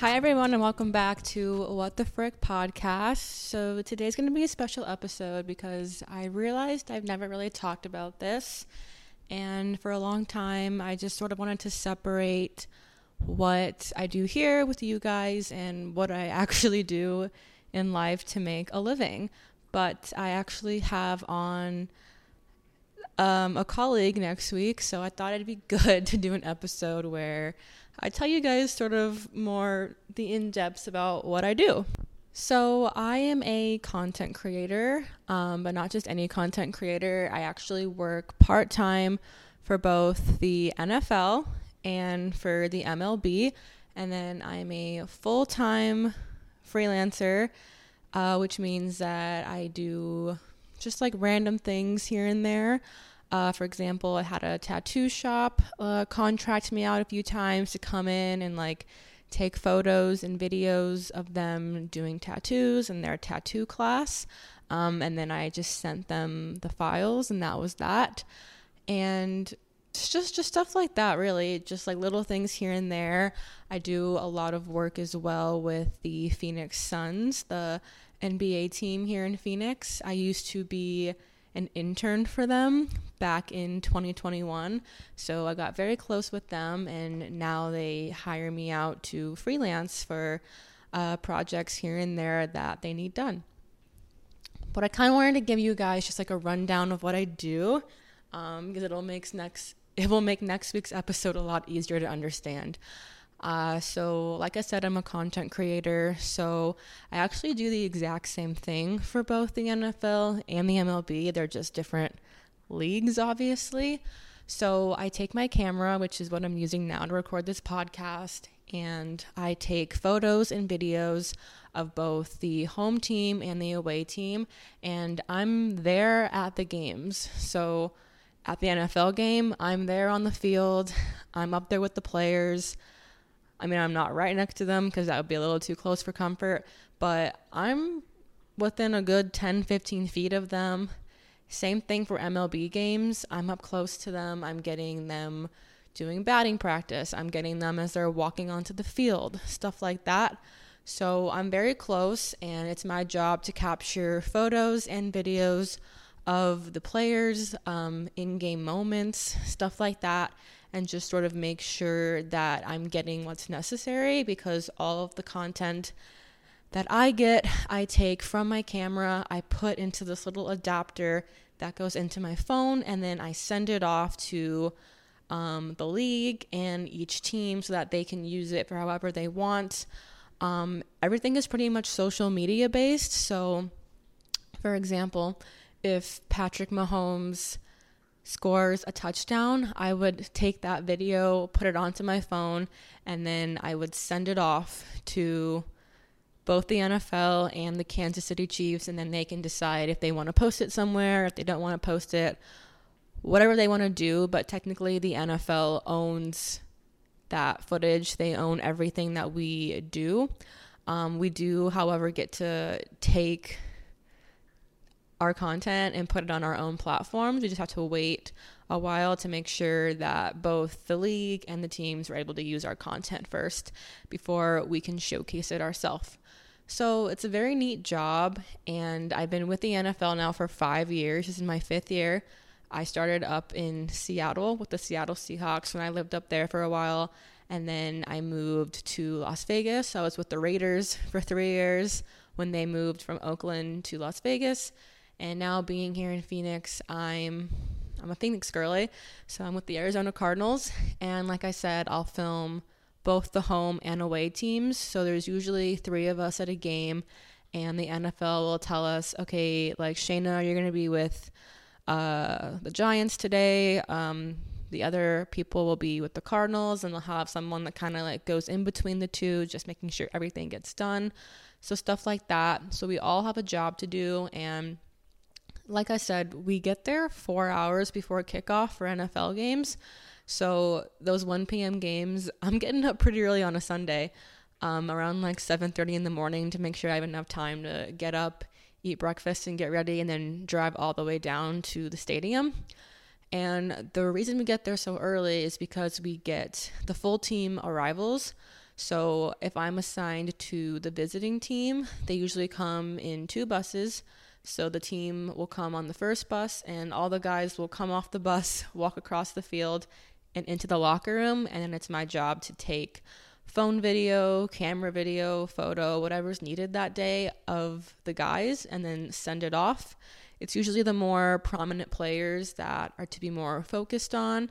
Hi, everyone, and welcome back to What the Frick podcast. So, today's going to be a special episode because I realized I've never really talked about this. And for a long time, I just sort of wanted to separate what I do here with you guys and what I actually do in life to make a living. But I actually have on um, a colleague next week, so I thought it'd be good to do an episode where I tell you guys sort of more the in depths about what I do. So, I am a content creator, um, but not just any content creator. I actually work part time for both the NFL and for the MLB. And then I'm a full time freelancer, uh, which means that I do just like random things here and there. Uh, for example, I had a tattoo shop uh, contract me out a few times to come in and like take photos and videos of them doing tattoos in their tattoo class. Um, and then I just sent them the files, and that was that. And it's just just stuff like that, really. Just like little things here and there. I do a lot of work as well with the Phoenix Suns, the NBA team here in Phoenix. I used to be an intern for them back in 2021. So I got very close with them, and now they hire me out to freelance for uh, projects here and there that they need done. But I kind of wanted to give you guys just like a rundown of what I do, um, because it'll make next it will make next week's episode a lot easier to understand. Uh, so, like I said, I'm a content creator. So, I actually do the exact same thing for both the NFL and the MLB. They're just different leagues, obviously. So, I take my camera, which is what I'm using now to record this podcast, and I take photos and videos of both the home team and the away team. And I'm there at the games. So, at the NFL game, I'm there on the field, I'm up there with the players. I mean, I'm not right next to them because that would be a little too close for comfort, but I'm within a good 10, 15 feet of them. Same thing for MLB games. I'm up close to them. I'm getting them doing batting practice. I'm getting them as they're walking onto the field, stuff like that. So I'm very close, and it's my job to capture photos and videos of the players, um, in game moments, stuff like that and just sort of make sure that I'm getting what's necessary because all of the content that I get, I take from my camera, I put into this little adapter that goes into my phone, and then I send it off to um, the league and each team so that they can use it for however they want. Um, everything is pretty much social media based. So, for example, if Patrick Mahomes scores a touchdown, I would take that video, put it onto my phone, and then I would send it off to both the NFL and the Kansas City Chiefs, and then they can decide if they want to post it somewhere, if they don't want to post it, whatever they want to do. But technically, the NFL owns that footage, they own everything that we do. Um, we do, however, get to take our content and put it on our own platforms. We just have to wait a while to make sure that both the league and the teams were able to use our content first before we can showcase it ourselves. So it's a very neat job, and I've been with the NFL now for five years. This is my fifth year. I started up in Seattle with the Seattle Seahawks when I lived up there for a while, and then I moved to Las Vegas. I was with the Raiders for three years when they moved from Oakland to Las Vegas and now being here in Phoenix, I'm I'm a Phoenix girly, so I'm with the Arizona Cardinals. And like I said, I'll film both the home and away teams. So there's usually three of us at a game, and the NFL will tell us, okay, like Shayna, you're gonna be with uh, the Giants today. Um, the other people will be with the Cardinals, and they'll have someone that kind of like goes in between the two, just making sure everything gets done. So stuff like that. So we all have a job to do, and like I said, we get there four hours before kickoff for NFL games. So those 1 p.m. games, I'm getting up pretty early on a Sunday, um, around like 7:30 in the morning to make sure I have enough time to get up, eat breakfast, and get ready, and then drive all the way down to the stadium. And the reason we get there so early is because we get the full team arrivals. So if I'm assigned to the visiting team, they usually come in two buses. So the team will come on the first bus, and all the guys will come off the bus, walk across the field, and into the locker room. And then it's my job to take phone video, camera video, photo, whatever's needed that day of the guys, and then send it off. It's usually the more prominent players that are to be more focused on.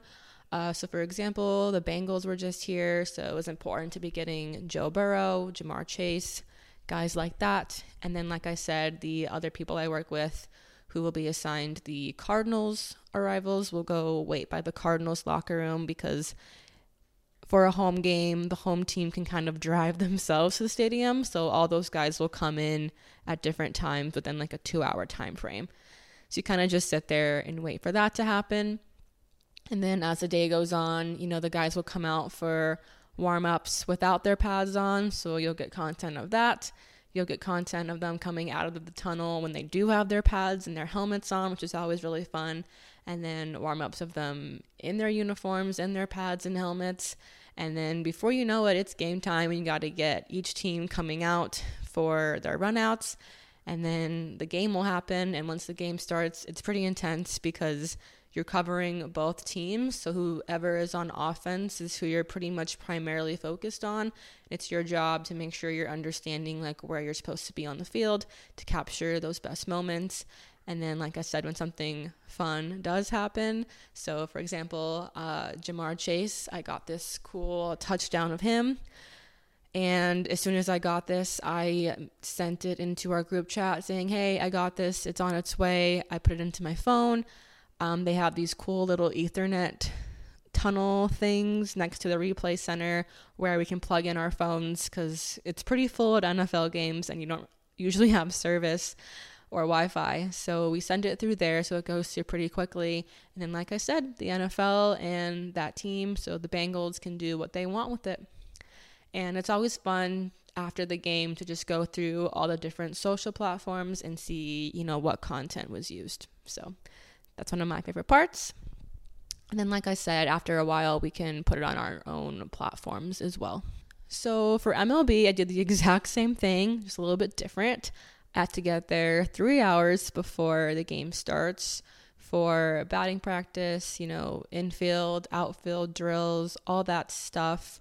Uh, so, for example, the Bengals were just here, so it was important to be getting Joe Burrow, Ja'Marr Chase, guys like that. And then, like I said, the other people I work with who will be assigned the Cardinals arrivals will go wait by the Cardinals locker room because for a home game, the home team can kind of drive themselves to the stadium. So all those guys will come in at different times within like a two hour time frame. So you kind of just sit there and wait for that to happen. And then as the day goes on, you know, the guys will come out for warm ups without their pads on. So you'll get content of that. You'll get content of them coming out of the tunnel when they do have their pads and their helmets on, which is always really fun. And then warm ups of them in their uniforms and their pads and helmets. And then before you know it, it's game time and you got to get each team coming out for their runouts. And then the game will happen. And once the game starts, it's pretty intense because you're covering both teams. So whoever is on offense is who you're pretty much primarily focused on. It's your job to make sure you're understanding like where you're supposed to be on the field to capture those best moments. And then, like I said, when something fun does happen, so for example, uh, Ja'Marr Chase, I got this cool touchdown of him. And as soon as I got this, I sent it into our group chat saying, Hey, I got this. It's on its way. I put it into my phone. Um, they have these cool little Ethernet tunnel things next to the replay center where we can plug in our phones because it's pretty full at NFL games and you don't usually have service or Wi Fi. So we send it through there so it goes through pretty quickly. And then, like I said, the NFL and that team, so the Bengals can do what they want with it. And it's always fun after the game to just go through all the different social platforms and see, you know, what content was used. So that's one of my favorite parts. And then, like I said, after a while, we can put it on our own platforms as well. So for MLB, I did the exact same thing, just a little bit different. I had to get there three hours before the game starts for batting practice, you know, infield, outfield drills, all that stuff.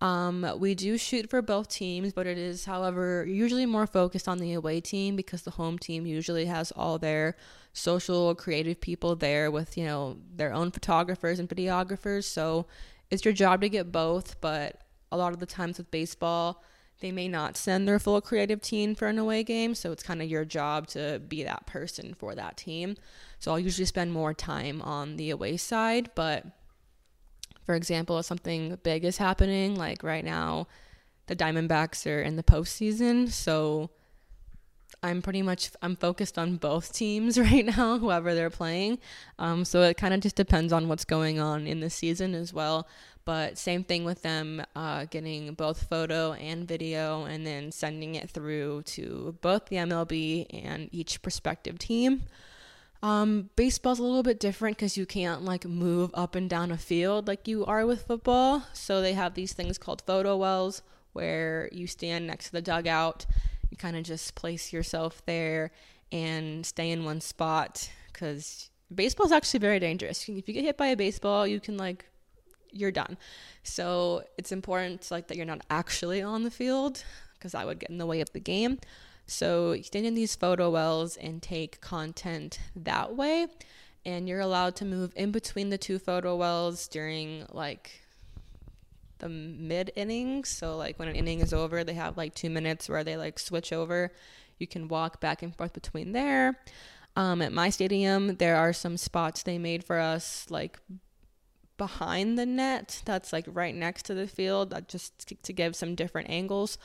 Um, we do shoot for both teams, but it is, however, usually more focused on the away team because the home team usually has all their social, creative people there with, you know, their own photographers and videographers. So it's your job to get both, but a lot of the times with baseball, they may not send their full creative team for an away game. So it's kind of your job to be that person for that team. So I'll usually spend more time on the away side, but for example, if something big is happening, like right now, the Diamondbacks are in the postseason, so I'm pretty much I'm focused on both teams right now, whoever they're playing. Um, so it kind of just depends on what's going on in the season as well. But same thing with them uh, getting both photo and video, and then sending it through to both the MLB and each prospective team. Um, baseball's a little bit different because you can't like move up and down a field like you are with football. So they have these things called photo wells where you stand next to the dugout. You kind of just place yourself there and stay in one spot because baseball is actually very dangerous. If you get hit by a baseball, you can like you're done. So it's important like that you're not actually on the field because that would get in the way of the game. So you stand in these photo wells and take content that way. And you're allowed to move in between the two photo wells during like the mid innings. So like when an inning is over, they have like two minutes where they like switch over. You can walk back and forth between there. Um, at my stadium, there are some spots they made for us like behind the net that's like right next to the field that just to give some different angles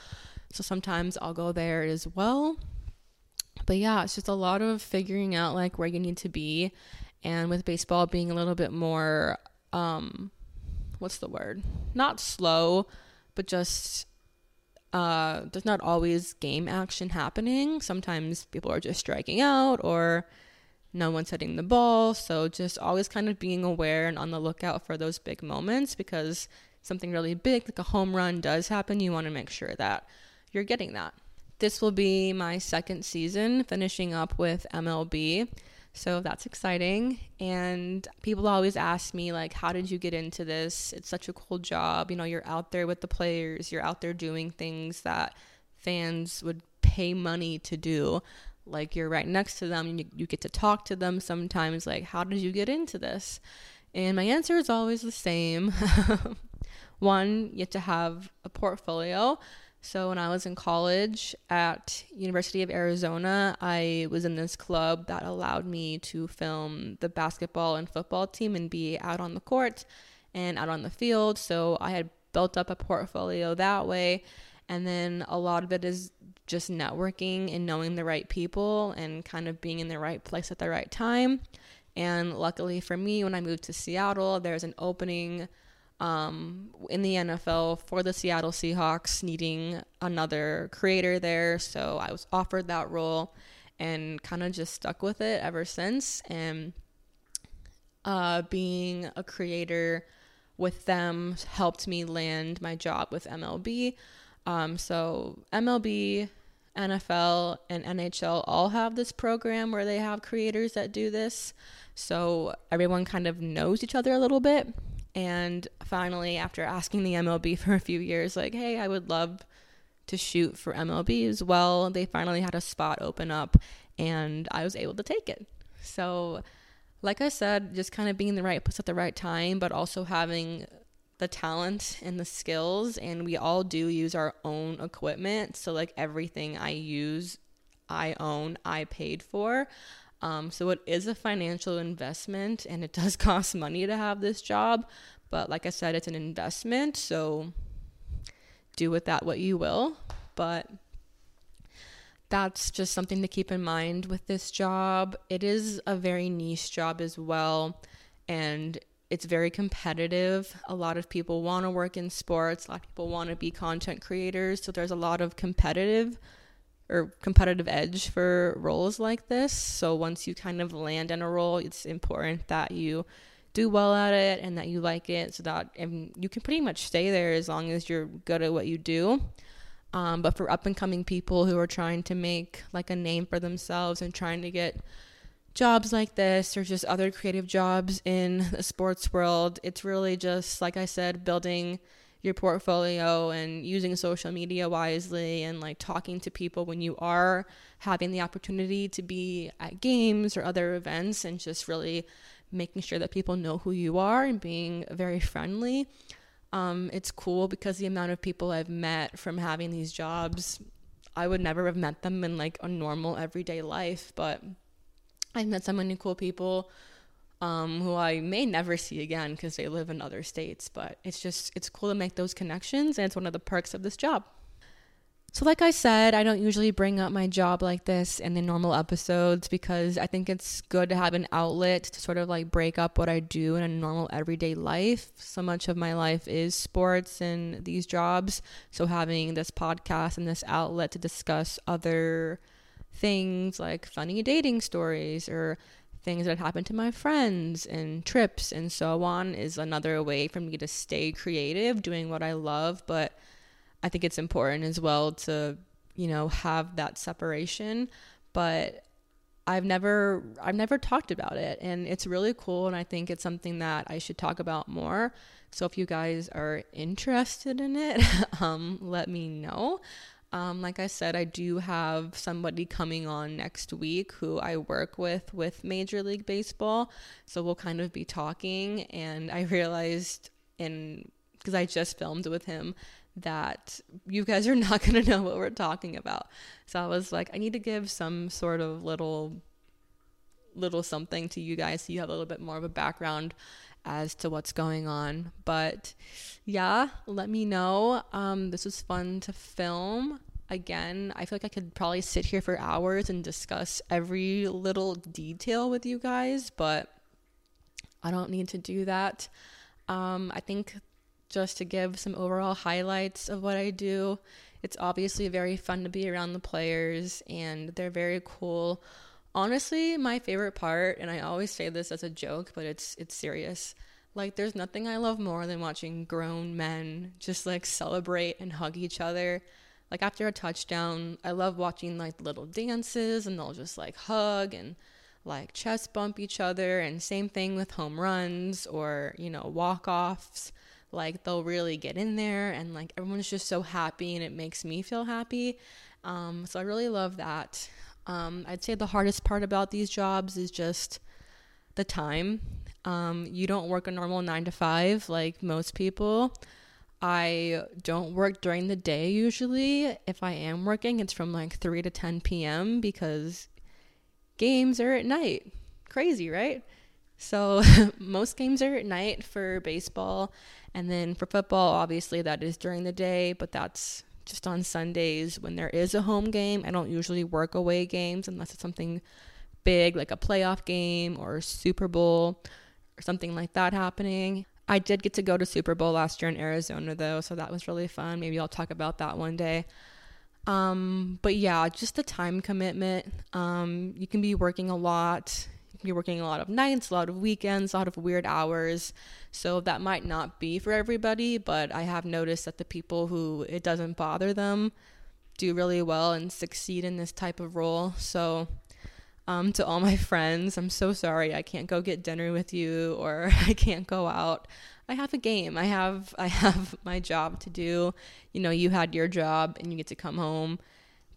so sometimes I'll go there as well. But yeah, it's just a lot of figuring out like where you need to be. And with baseball being a little bit more, um, what's the word? Not slow, but just uh, there's not always game action happening. Sometimes people are just striking out or no one's hitting the ball. So just always kind of being aware and on the lookout for those big moments because something really big, like a home run, does happen, you want to make sure that you're getting that. This will be my second season, finishing up with MLB. So that's exciting. And people always ask me, like, how did you get into this? It's such a cool job. You know, you're out there with the players, you're out there doing things that fans would pay money to do. Like, you're right next to them, you, you get to talk to them sometimes. Like, how did you get into this? And my answer is always the same. One, you have to have a portfolio. So when I was in college at University of Arizona, I was in this club that allowed me to film the basketball and football team and be out on the court and out on the field. So I had built up a portfolio that way. And then a lot of it is just networking and knowing the right people and kind of being in the right place at the right time. And luckily for me, when I moved to Seattle, there's an opening um, in the NFL for the Seattle Seahawks, needing another creator there. So I was offered that role and kind of just stuck with it ever since. And uh, being a creator with them helped me land my job with MLB. Um, so MLB, NFL, and NHL all have this program where they have creators that do this. So everyone kind of knows each other a little bit. And finally, after asking the MLB for a few years, like, hey, I would love to shoot for MLB as well, they finally had a spot open up and I was able to take it. So, like I said, just kind of being in the right place at the right time, but also having the talent and the skills. And we all do use our own equipment. So, like, everything I use, I own, I paid for. Um, so it is a financial investment and it does cost money to have this job. But like I said, it's an investment. So do with that what you will. But that's just something to keep in mind with this job. It is a very niche job as well. And it's very competitive. A lot of people want to work in sports, a lot of people want to be content creators. So there's a lot of competitive or competitive edge for roles like this. So once you kind of land in a role, it's important that you do well at it and that you like it so that you can pretty much stay there as long as you're good at what you do. Um, but for up and coming people who are trying to make like a name for themselves and trying to get jobs like this or just other creative jobs in the sports world, it's really just, like I said, building your portfolio and using social media wisely and like talking to people when you are having the opportunity to be at games or other events and just really making sure that people know who you are and being very friendly. Um, it's cool because the amount of people I've met from having these jobs, I would never have met them in like a normal everyday life, but I've met so many cool people um, who I may never see again because they live in other states. But it's just, it's cool to make those connections, and it's one of the perks of this job. So, like I said, I don't usually bring up my job like this in the normal episodes because I think it's good to have an outlet to sort of like break up what I do in a normal everyday life. So much of my life is sports and these jobs. So, having this podcast and this outlet to discuss other things like funny dating stories or things that happen to my friends and trips and so on is another way for me to stay creative doing what I love. But I think it's important as well to, you know, have that separation. But I've never I've never talked about it and it's really cool and I think it's something that I should talk about more. So if you guys are interested in it, um, let me know. Um, like I said, I do have somebody coming on next week who I work with with Major League Baseball. So we'll kind of be talking. And I realized in because I just filmed with him that you guys are not going to know what we're talking about. So I was like, I need to give some sort of little little something to you guys so you have a little bit more of a background as to what's going on. But yeah, let me know. Um, this was fun to film. Again, I feel like I could probably sit here for hours and discuss every little detail with you guys, but I don't need to do that. Um, I think just to give some overall highlights of what I do, it's obviously very fun to be around the players and they're very cool honestly my favorite part and i always say this as a joke but it's it's serious Like, there's nothing I love more than watching grown men just like celebrate and hug each other. Like, after a touchdown, I love watching like little dances and they'll just like hug and like chest bump each other. And same thing with home runs or, you know, walk offs. Like, they'll really get in there and like everyone's just so happy and it makes me feel happy. Um, so I really love that. Um, I'd say the hardest part about these jobs is just the time. Um, you don't work a normal nine to five like most people. I don't work during the day usually. If I am working, it's from like 3 to 10 p.m. because games are at night. Crazy, right? So, most games are at night for baseball. And then for football, obviously, that is during the day, but that's just on Sundays when there is a home game. I don't usually work away games unless it's something big like a playoff game or Super Bowl or something like that happening. I did get to go to Super Bowl last year in Arizona though, so that was really fun. Maybe I'll talk about that one day. Um, but yeah, just the time commitment. Um, you can be working a lot. You can be working a lot of nights, a lot of weekends, a lot of weird hours. So that might not be for everybody, but I have noticed that the people who it doesn't bother them do really well and succeed in this type of role. So um, to all my friends, I'm so sorry I can't go get dinner with you or I can't go out. I have a game. I have I have my job to do. You know, you had your job and you get to come home.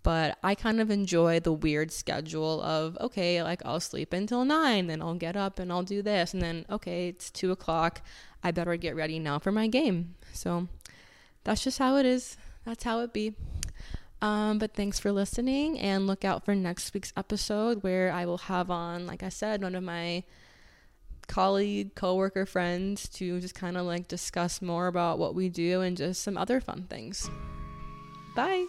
But I kind of enjoy the weird schedule of okay, like I'll sleep until nine, then I'll get up and I'll do this, and then okay, it's two o'clock. I better get ready now for my game. So that's just how it is. That's how it be. Um, but thanks for listening and look out for next week's episode where I will have on, like I said, one of my colleague, coworker friends to just kind of like discuss more about what we do and just some other fun things. Bye.